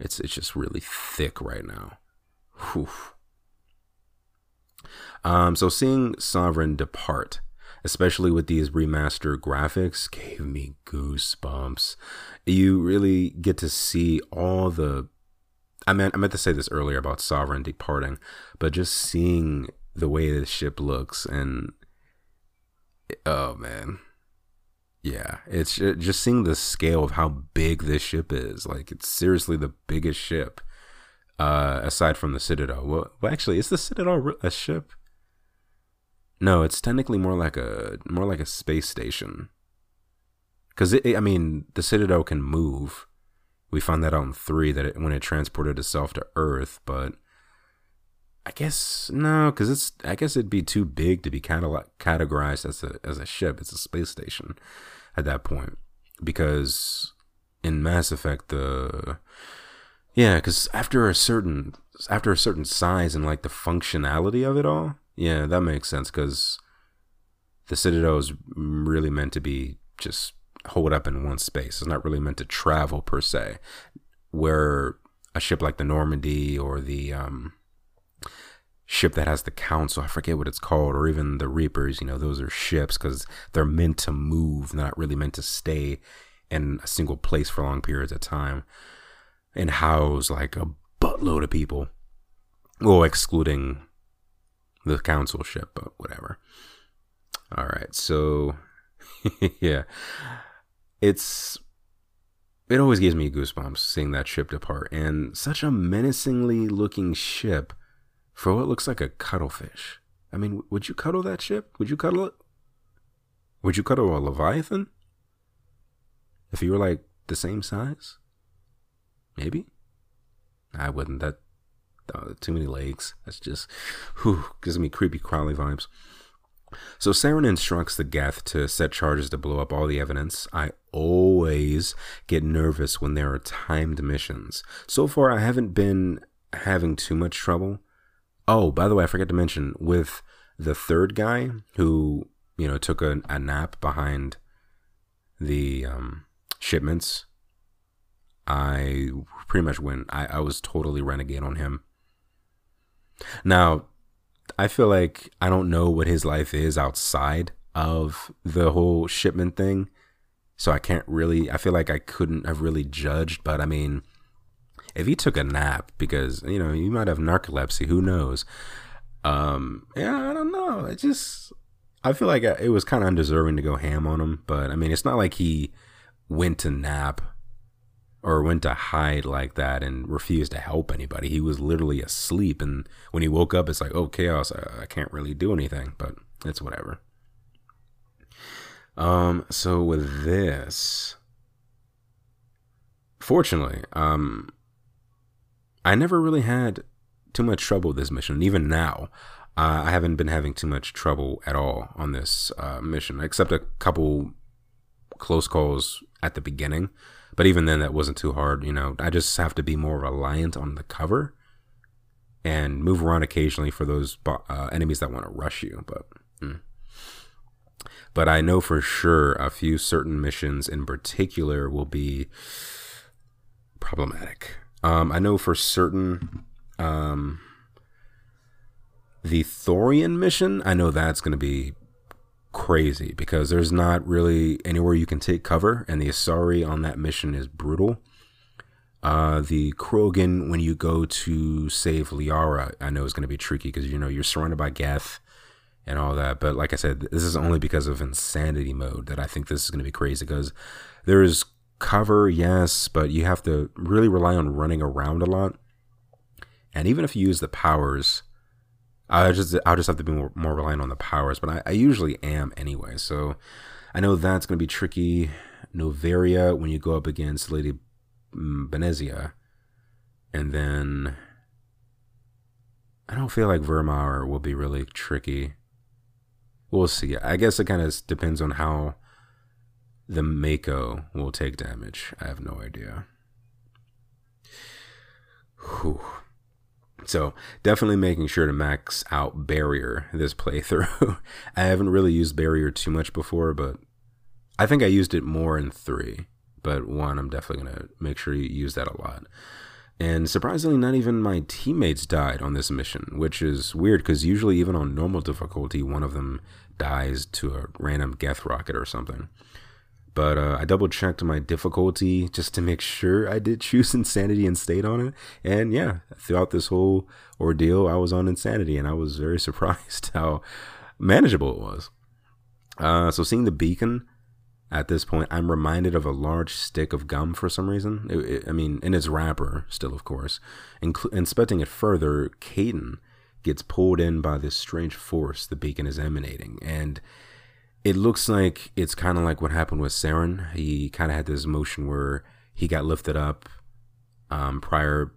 S1: It's it's just really thick right now. Whew. Um, so seeing Sovereign depart, especially with these remastered graphics, gave me goosebumps. You really get to see all the. I meant I meant to say this earlier about Sovereign departing, but just seeing the way the ship looks and oh man yeah, it's just seeing the scale of how big this ship is. Like it's seriously the biggest ship, uh, aside from the Citadel. Well, well, actually, is the Citadel a ship? No, it's technically more like a more like a space station. Because I mean, the Citadel can move. We found that out in three that it, when it transported itself to Earth, but I guess no, because it's I guess it'd be too big to be kind of like categorized as a as a ship. It's a space station at that point because in Mass Effect the yeah, because after a certain after a certain size and like the functionality of it all, yeah, that makes sense because the Citadel is really meant to be just hold up in one space. It's not really meant to travel per se. Where a ship like the Normandy or the um, ship that has the council. I forget what it's called, or even the Reapers. You know, those are ships because they're meant to move, not really meant to stay in a single place for long periods of time and house like a buttload of people. Well, excluding the council ship, but whatever. All right, so yeah, it's it always gives me goosebumps seeing that ship depart, and such a menacingly looking ship for what looks like a cuttlefish. I mean, would you cuddle that ship? Would you cuddle it? Would you cuddle a Leviathan? If you were like the same size? Maybe? I wouldn't. That uh, too many legs. That's just whew, gives me creepy crawly vibes. So Saren instructs the Geth to set charges to blow up all the evidence. I always get nervous when there are timed missions. So far, I haven't been having too much trouble. Oh, by the way, I forgot to mention with the third guy who you know took a, a nap behind the um, shipments. I pretty much went. I, I was totally renegade on him. Now, I feel like I don't know what his life is outside of the whole shipment thing. So I can't really, I feel like I couldn't have really judged, but I mean, if he took a nap because you know you might have narcolepsy who knows um yeah i don't know it just i feel like it was kind of undeserving to go ham on him but i mean it's not like he went to nap or went to hide like that and refused to help anybody. He was literally asleep, and when he woke up, it's like, oh, chaos. I, I can't really do anything, but it's whatever. Um, so with this, fortunately, um, I never really had too much trouble with this mission. And even now, uh, I haven't been having too much trouble at all on this uh, mission, except a couple close calls at the beginning. But even then, that wasn't too hard. You know, I just have to be more reliant on the cover and move around occasionally for those uh, enemies that want to rush you. But, mm. but I know for sure a few certain missions in particular will be problematic. Um, I know for certain um, the Thorian mission. I know that's going to be crazy because there's not really anywhere you can take cover, and the Asari on that mission is brutal. Uh, the Krogan, when you go to save Liara, I know is going to be tricky because you know you're surrounded by Geth and all that. But like I said, this is only because of insanity mode that I think this is going to be crazy because there's cover, yes, but you have to really rely on running around a lot. And even if you use the powers, I just I'll just have to be more, more reliant on the powers, but I, I usually am anyway. So I know that's going to be tricky. Noveria when you go up against Lady Benezia, and then I don't feel like Virmire will be really tricky. We'll see. I guess it kind of depends on how the Mako will take damage. I have no idea. Whew. So definitely making sure to max out barrier this playthrough. I haven't really used barrier too much before, but I think I used it more in three. But one, I'm definitely gonna make sure you use that a lot. And surprisingly, not even my teammates died on this mission, which is weird because usually, even on normal difficulty, one of them dies to a random Geth rocket or something. But uh, I double checked my difficulty just to make sure I did choose insanity and stayed on it. And yeah, throughout this whole ordeal, I was on insanity, and I was very surprised how manageable it was. Uh, so seeing the beacon at this point, I'm reminded of a large stick of gum for some reason. It, it, I mean, in its wrapper, still, of course. Inclu- inspecting it further, Kaidan gets pulled in by this strange force the beacon is emanating, and it looks like it's kind of like what happened with Saren. He kind of had this motion where he got lifted up um, prior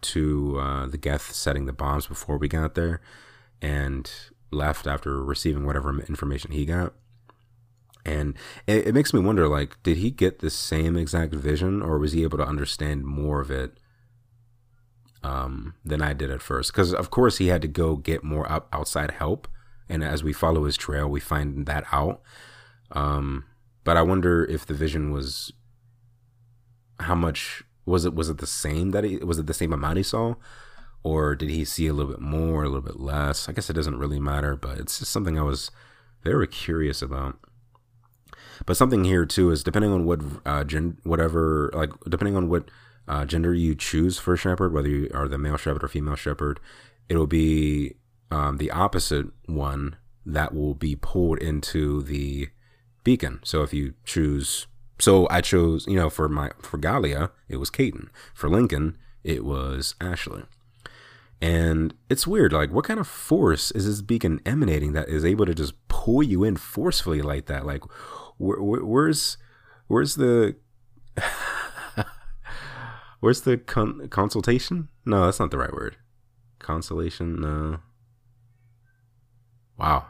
S1: to uh, the Geth setting the bombs before we got there, and left after receiving whatever information he got. And it, it makes me wonder, like, did he get the same exact vision, or was he able to understand more of it um, than I did at first? Because of course he had to go get more up outside help and as we follow his trail, we find that out. Um, but I wonder if the vision was how much was it? Was it the same that he was it the same amount he saw, or did he see a little bit more, a little bit less? I guess it doesn't really matter, but it's just something I was very curious about. But something here too is depending on what uh, gen- whatever like depending on what uh, gender you choose for a Shepard, whether you are the male Shepard or female Shepard, it'll be um, the opposite one that will be pulled into the beacon. So if you choose, so I chose, you know, for my for Galia it was Kaidan. For Lincoln it was Ashley. And it's weird, like what kind of force is this beacon emanating that is able to just pull you in forcefully like that? Like, wh- wh- where's where's the where's the con- consultation? No, that's not the right word. Consolation? No. Wow.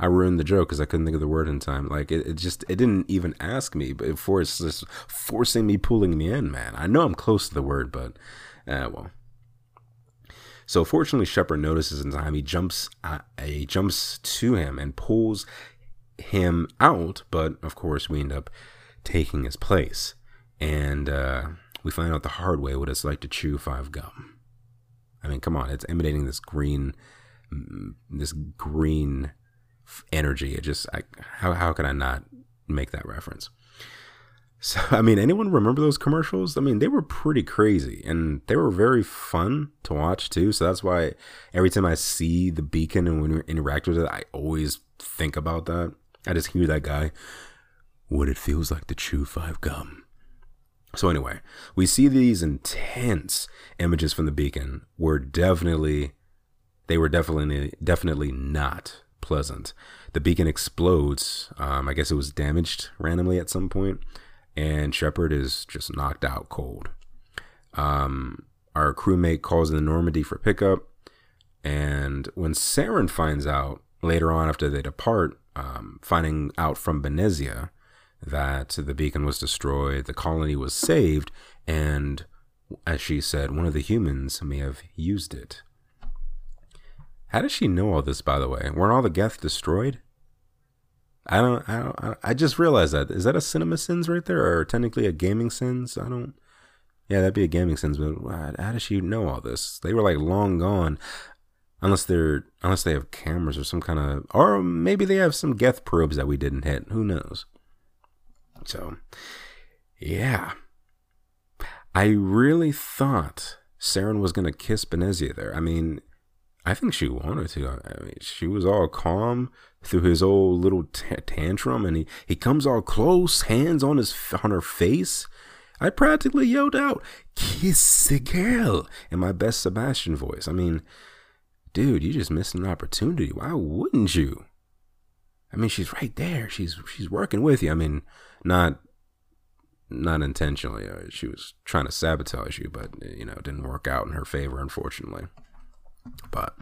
S1: I ruined the joke because I couldn't think of the word in time. Like it, it just it didn't even ask me, but it just forcing me, pulling me in. Man, I know I'm close to the word, but uh, well. So fortunately, Shepard notices in time. He jumps, uh, he jumps to him and pulls him out. But of course, we end up taking his place, and uh, we find out the hard way what it's like to chew five gum. I mean, come on, it's emanating this green this green energy. It just I, how how can I not make that reference? So I mean, anyone remember those commercials? I mean, they were pretty crazy and they were very fun to watch too. So that's why every time I see the beacon and when we interact with it, I always think about that. I just hear that guy. What it feels like to chew five gum. So anyway, we see these intense images from the beacon were definitely they were definitely definitely not pleasant. The beacon explodes. Um, I guess it was damaged randomly at some point, and Shepard is just knocked out cold. Um, our crewmate calls in the Normandy for pickup, and when Saren finds out later on after they depart, um, finding out from Benezia that the beacon was destroyed, the colony was saved, and as she said, one of the humans may have used it. How does she know all this, by the way? Weren't all the Geth destroyed? I don't, I don't, I just realized that. Is that a cinema sins right there, or technically a gaming sins? I don't. Yeah, that'd be a gaming sins, but how does she know all this? They were like long gone, unless they're unless they have cameras or some kind of, or maybe they have some Geth probes that we didn't hit. Who knows? So, yeah, I really thought Saren was gonna kiss Benezia there. I mean, I think she wanted to. I mean, she was all calm through his old little t- tantrum, and he, he comes all close, hands on his on her face. I practically yelled out, "Kiss the girl!" in my best Sebastian voice. I mean, dude, you just missed an opportunity. Why wouldn't you? I mean, she's right there. She's she's working with you. I mean, not not intentionally. Uh, she was trying to sabotage you, but you know, it didn't work out in her favor, unfortunately. But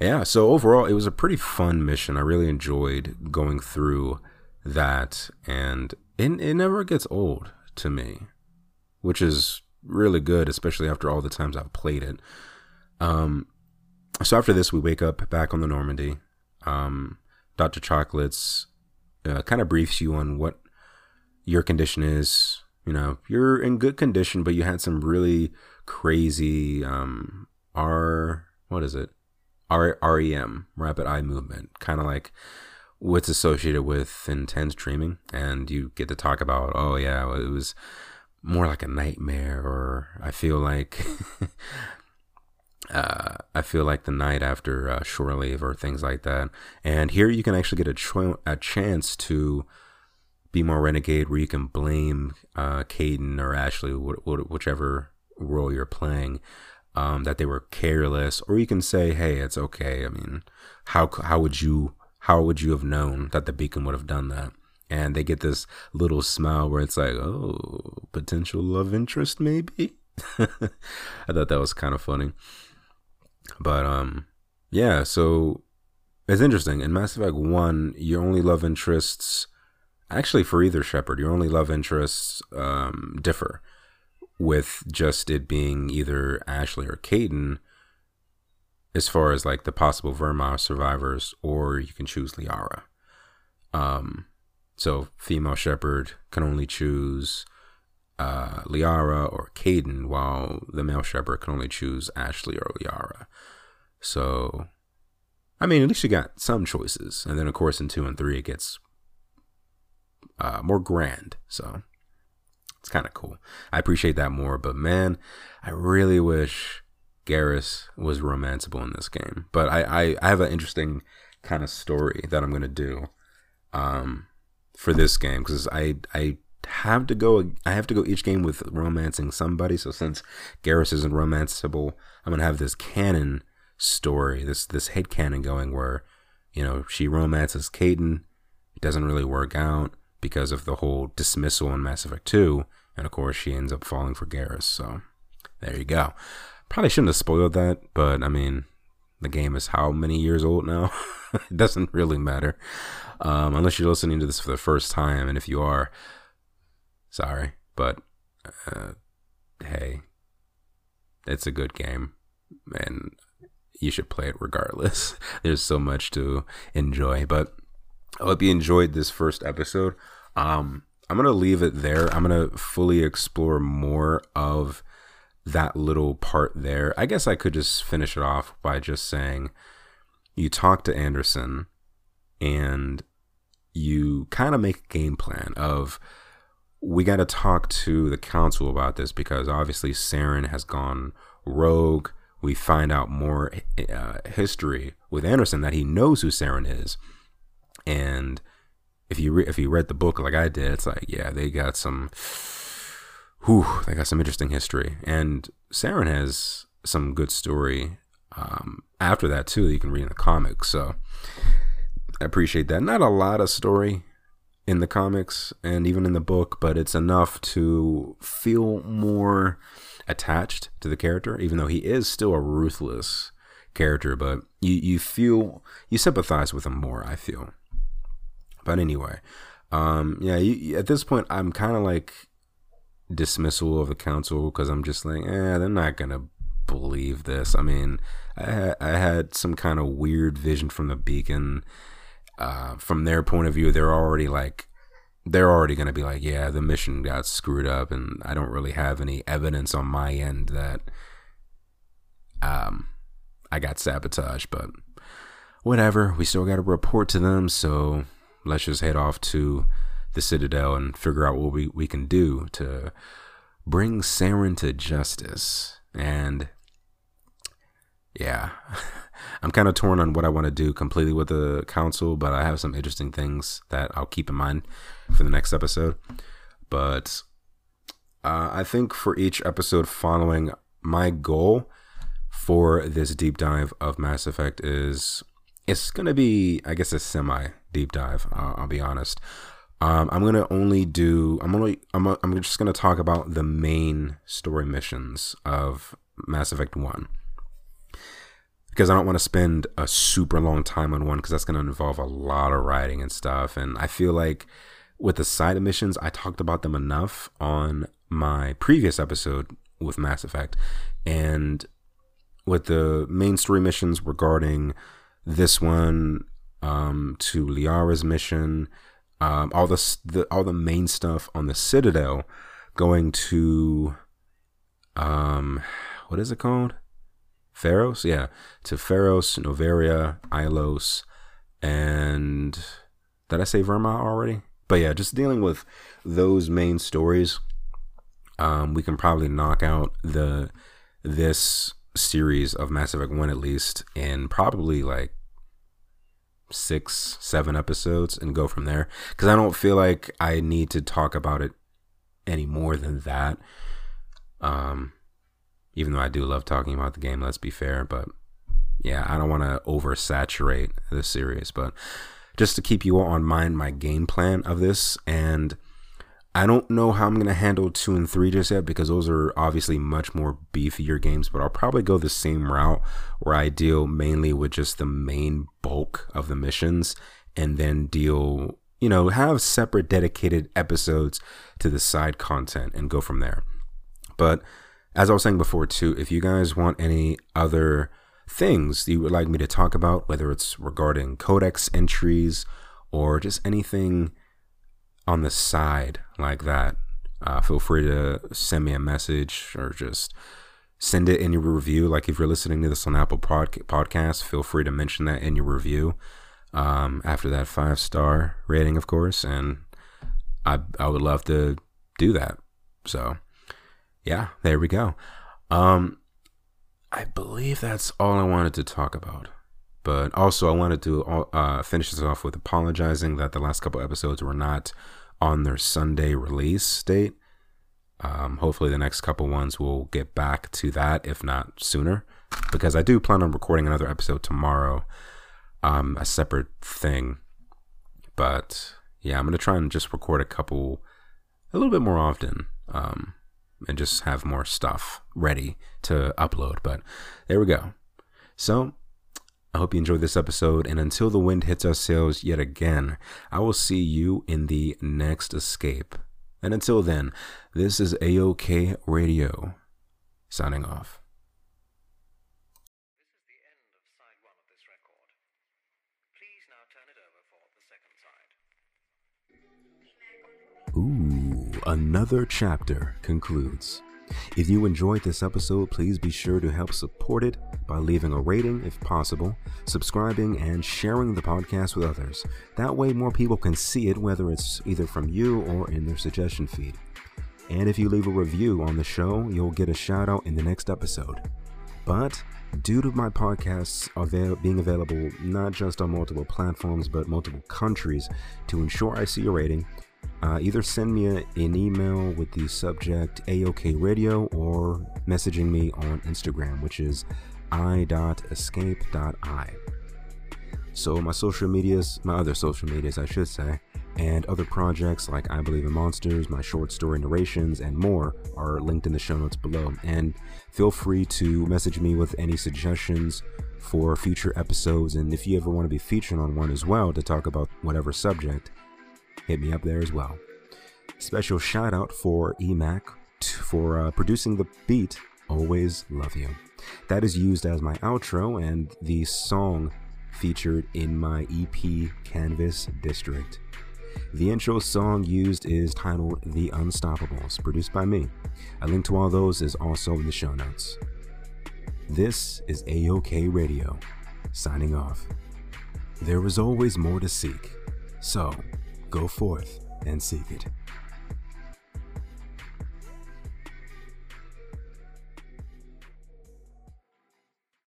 S1: yeah, so overall, it was a pretty fun mission. I really enjoyed going through that, and it, it never gets old to me, which is really good, especially after all the times I've played it. Um, so after this, we wake up back on the Normandy. Um, Dr. Chocolates uh, kind of briefs you on what your condition is. You know, you're in good condition, but you had some really crazy um, R what is it? R- REM, rapid eye movement, kind of like what's associated with intense dreaming. And you get to talk about, oh, yeah, it was more like a nightmare, or I feel like. uh, I feel like the night after uh, shore leave or things like that. And here you can actually get a, cho- a chance to be more renegade, where you can blame uh, Kaidan or Ashley, wh- wh- whichever role you're playing, um, that they were careless, or you can say, "Hey, it's okay." I mean, how how would you how would you have known that the beacon would have done that? And they get this little smile where it's like, "Oh, potential love interest, maybe." I thought that was kind of funny, but um, yeah. So it's interesting in Mass Effect One, your only love interests, actually for either Shepard, your only love interests um, differ with just it being either Ashley or Kaidan as far as like the possible Virmire survivors, or you can choose Liara. Um, so female Shepard can only choose uh, Liara or Kaidan, while the male Shepard can only choose Ashley or Liara. So, I mean, at least you got some choices, and then of course in two and three it gets uh, more grand. So, it's kind of cool. I appreciate that more, but man, I really wish Garrus was romanceable in this game. But I, I, I have an interesting kind of story that I'm gonna do um, for this game because I I have to go I have to go each game with romancing somebody. So since Garrus isn't romanceable, I'm gonna have this canon story, this this head canon going where you know she romances Kaidan. It doesn't really work out because of the whole dismissal in Mass Effect 2. And of course, she ends up falling for Garrus. So there you go. Probably shouldn't have spoiled that, but I mean, the game is how many years old now? it doesn't really matter. Um, unless you're listening to this for the first time. And if you are, sorry. But uh, hey, it's a good game. And you should play it regardless. There's so much to enjoy. But I hope you enjoyed this first episode. Um, I'm gonna leave it there. I'm gonna fully explore more of that little part there. I guess I could just finish it off by just saying you talk to Anderson and you kind of make a game plan of we got to talk to the council about this because obviously Saren has gone rogue. We find out more uh, history with Anderson that he knows who Saren is, and if you re- if you read the book like I did, it's like yeah, they got some whew, they got some interesting history. And Saren has some good story um, after that too that you can read in the comics. So I appreciate that. Not a lot of story in the comics and even in the book, but it's enough to feel more attached to the character, even though he is still a ruthless character. But you you feel you sympathize with him more. I feel. But anyway, um, yeah. You, at this point, I'm kind of like dismissal of the council because I'm just like, eh, they're not gonna believe this. I mean, I, I had some kind of weird vision from the beacon. Uh, from their point of view, they're already like, they're already gonna be like, yeah, the mission got screwed up, and I don't really have any evidence on my end that um I got sabotaged, but whatever. We still got to report to them, so let's just head off to the Citadel and figure out what we, we can do to bring Saren to justice. And yeah, I'm kind of torn on what I want to do completely with the council, but I have some interesting things that I'll keep in mind for the next episode. But uh, I think for each episode following, my goal for this deep dive of Mass Effect is it's going to be, I guess, a semi deep dive. Uh, I'll be honest. Um, I'm gonna only do. I'm only. I'm. I'm just gonna talk about the main story missions of Mass Effect One because I don't want to spend a super long time on one because that's gonna involve a lot of writing and stuff. And I feel like with the side missions, I talked about them enough on my previous episode with Mass Effect, and with the main story missions regarding this one um, to Liara's mission um, all the, the all the main stuff on the Citadel going to um what is it called? Feros, yeah, to Feros, Noveria, Ilos, and did I say Virmire already? But yeah, just dealing with those main stories, um, we can probably knock out the this series of Mass Effect One at least in probably like six, seven episodes and go from there. Because I don't feel like I need to talk about it any more than that. Um, even though I do love talking about the game, let's be fair. But yeah, I don't want to oversaturate the series. But just to keep you all on mind, my game plan of this and I don't know how I'm going to handle two and three just yet because those are obviously much more beefier games, but I'll probably go the same route where I deal mainly with just the main bulk of the missions and then deal, you know, have separate dedicated episodes to the side content and go from there. But as I was saying before, too, if you guys want any other things you would like me to talk about, whether it's regarding codex entries or just anything on the side like that, uh, feel free to send me a message or just send it in your review. Like if you're listening to this on Apple Pod- Podcast, feel free to mention that in your review. Um, after that five star rating, of course, and I I would love to do that. So yeah, there we go. Um, I believe that's all I wanted to talk about. But also, I wanted to uh, finish this off with apologizing that the last couple episodes were not on their Sunday release date. Um, hopefully, the next couple ones will get back to that, if not sooner, because I do plan on recording another episode tomorrow, um, a separate thing. But yeah, I'm gonna try and just record a couple, a little bit more often, um, and just have more stuff ready to upload. But there we go. So I hope you enjoyed this episode, and until the wind hits our sails yet again, I will see you in the next escape. And until then, this is A-Okay Radio, signing off. Ooh, another chapter concludes. If you enjoyed this episode, please be sure to help support it by leaving a rating if possible, subscribing, and sharing the podcast with others. That way, more people can see it, whether it's either from you or in their suggestion feed. And if you leave a review on the show, you'll get a shout out in the next episode. But due to my podcasts avail- being available not just on multiple platforms but multiple countries, to ensure I see a rating, uh, either send me a, an email with the subject A-Okay Radio or messaging me on Instagram, which is i.escape.i. So, my social medias, my other social medias, I should say, and other projects like I Believe in Monsters, my short story narrations, and more are linked in the show notes below. And feel free to message me with any suggestions for future episodes. And if you ever want to be featured on one as well to talk about whatever subject, hit me up there as well. Special shout out for EMAC for uh, producing the beat, Always Love You. That is used as my outro and the song featured in my EP Canvas District. The intro song used is titled The Unstoppables, produced by me. A link to all those is also in the show notes. This is A-Okay Radio, signing off. There is always more to seek, so go forth and seek it.